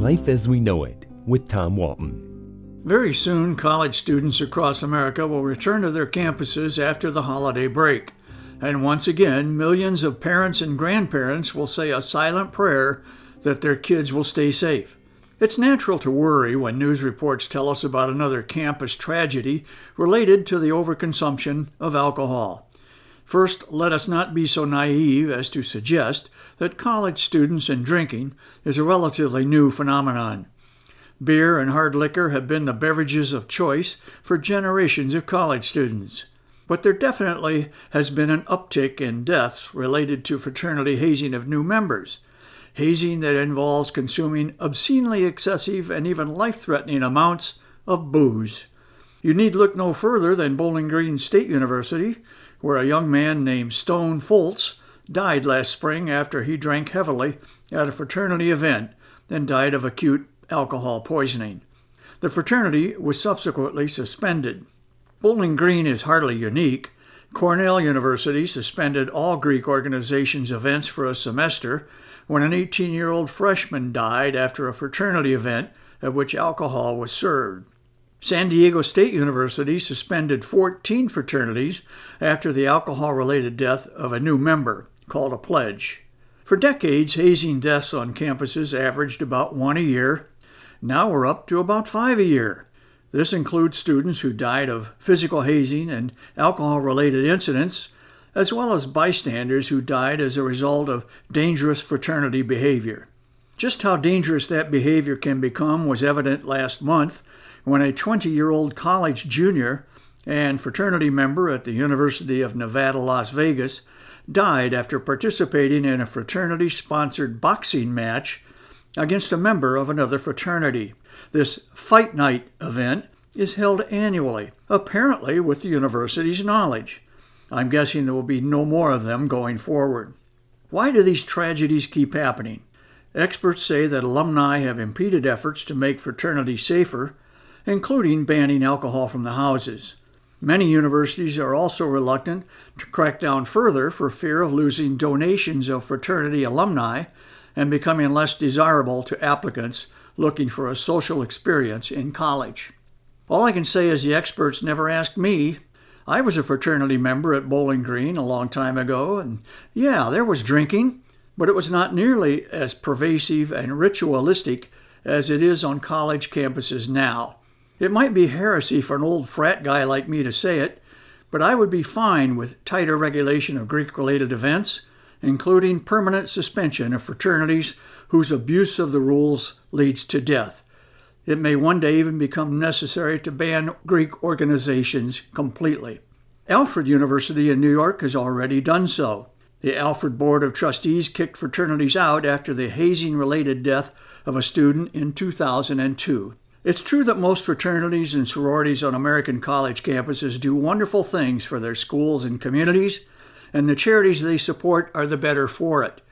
Life as We Know It with Tom Walton. Very soon, college students across America will return to their campuses after the holiday break. And once again, millions of parents and grandparents will say a silent prayer that their kids will stay safe. It's natural to worry when news reports tell us about another campus tragedy related to the overconsumption of alcohol. First, let us not be so naive as to suggest that college students and drinking is a relatively new phenomenon. Beer and hard liquor have been the beverages of choice for generations of college students. But there definitely has been an uptick in deaths related to fraternity hazing of new members. Hazing that involves consuming obscenely excessive and even life threatening amounts of booze. You need look no further than Bowling Green State University, where a young man named Stone Foltz died last spring after he drank heavily at a fraternity event and died of acute alcohol poisoning. The fraternity was subsequently suspended. Bowling Green is hardly unique. Cornell University suspended all Greek organizations events for a semester when an 18 year old freshman died after a fraternity event at which alcohol was served. San Diego State University suspended 14 fraternities after the alcohol related death of a new member, called a pledge. For decades, hazing deaths on campuses averaged about one a year, now we're up to about five a year. This includes students who died of physical hazing and alcohol related incidents, as well as bystanders who died as a result of dangerous fraternity behavior. Just how dangerous that behavior can become was evident last month when a 20 year old college junior and fraternity member at the University of Nevada, Las Vegas died after participating in a fraternity sponsored boxing match against a member of another fraternity. This Fight Night event is held annually, apparently with the university's knowledge. I'm guessing there will be no more of them going forward. Why do these tragedies keep happening? Experts say that alumni have impeded efforts to make fraternities safer, including banning alcohol from the houses. Many universities are also reluctant to crack down further for fear of losing donations of fraternity alumni and becoming less desirable to applicants looking for a social experience in college. All I can say is the experts never asked me. I was a fraternity member at Bowling Green a long time ago, and yeah, there was drinking, but it was not nearly as pervasive and ritualistic as it is on college campuses now. It might be heresy for an old frat guy like me to say it, but I would be fine with tighter regulation of Greek related events including permanent suspension of fraternities whose abuse of the rules leads to death. It may one day even become necessary to ban Greek organizations completely. Alfred University in New York has already done so. The Alfred Board of Trustees kicked fraternities out after the hazing related death of a student in 2002. It's true that most fraternities and sororities on American college campuses do wonderful things for their schools and communities, and the charities they support are the better for it.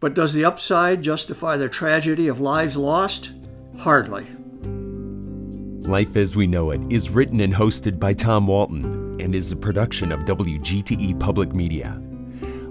But does the upside justify the tragedy of lives lost? Hardly. Life as We Know It is written and hosted by Tom Walton and is a production of WGTE Public Media.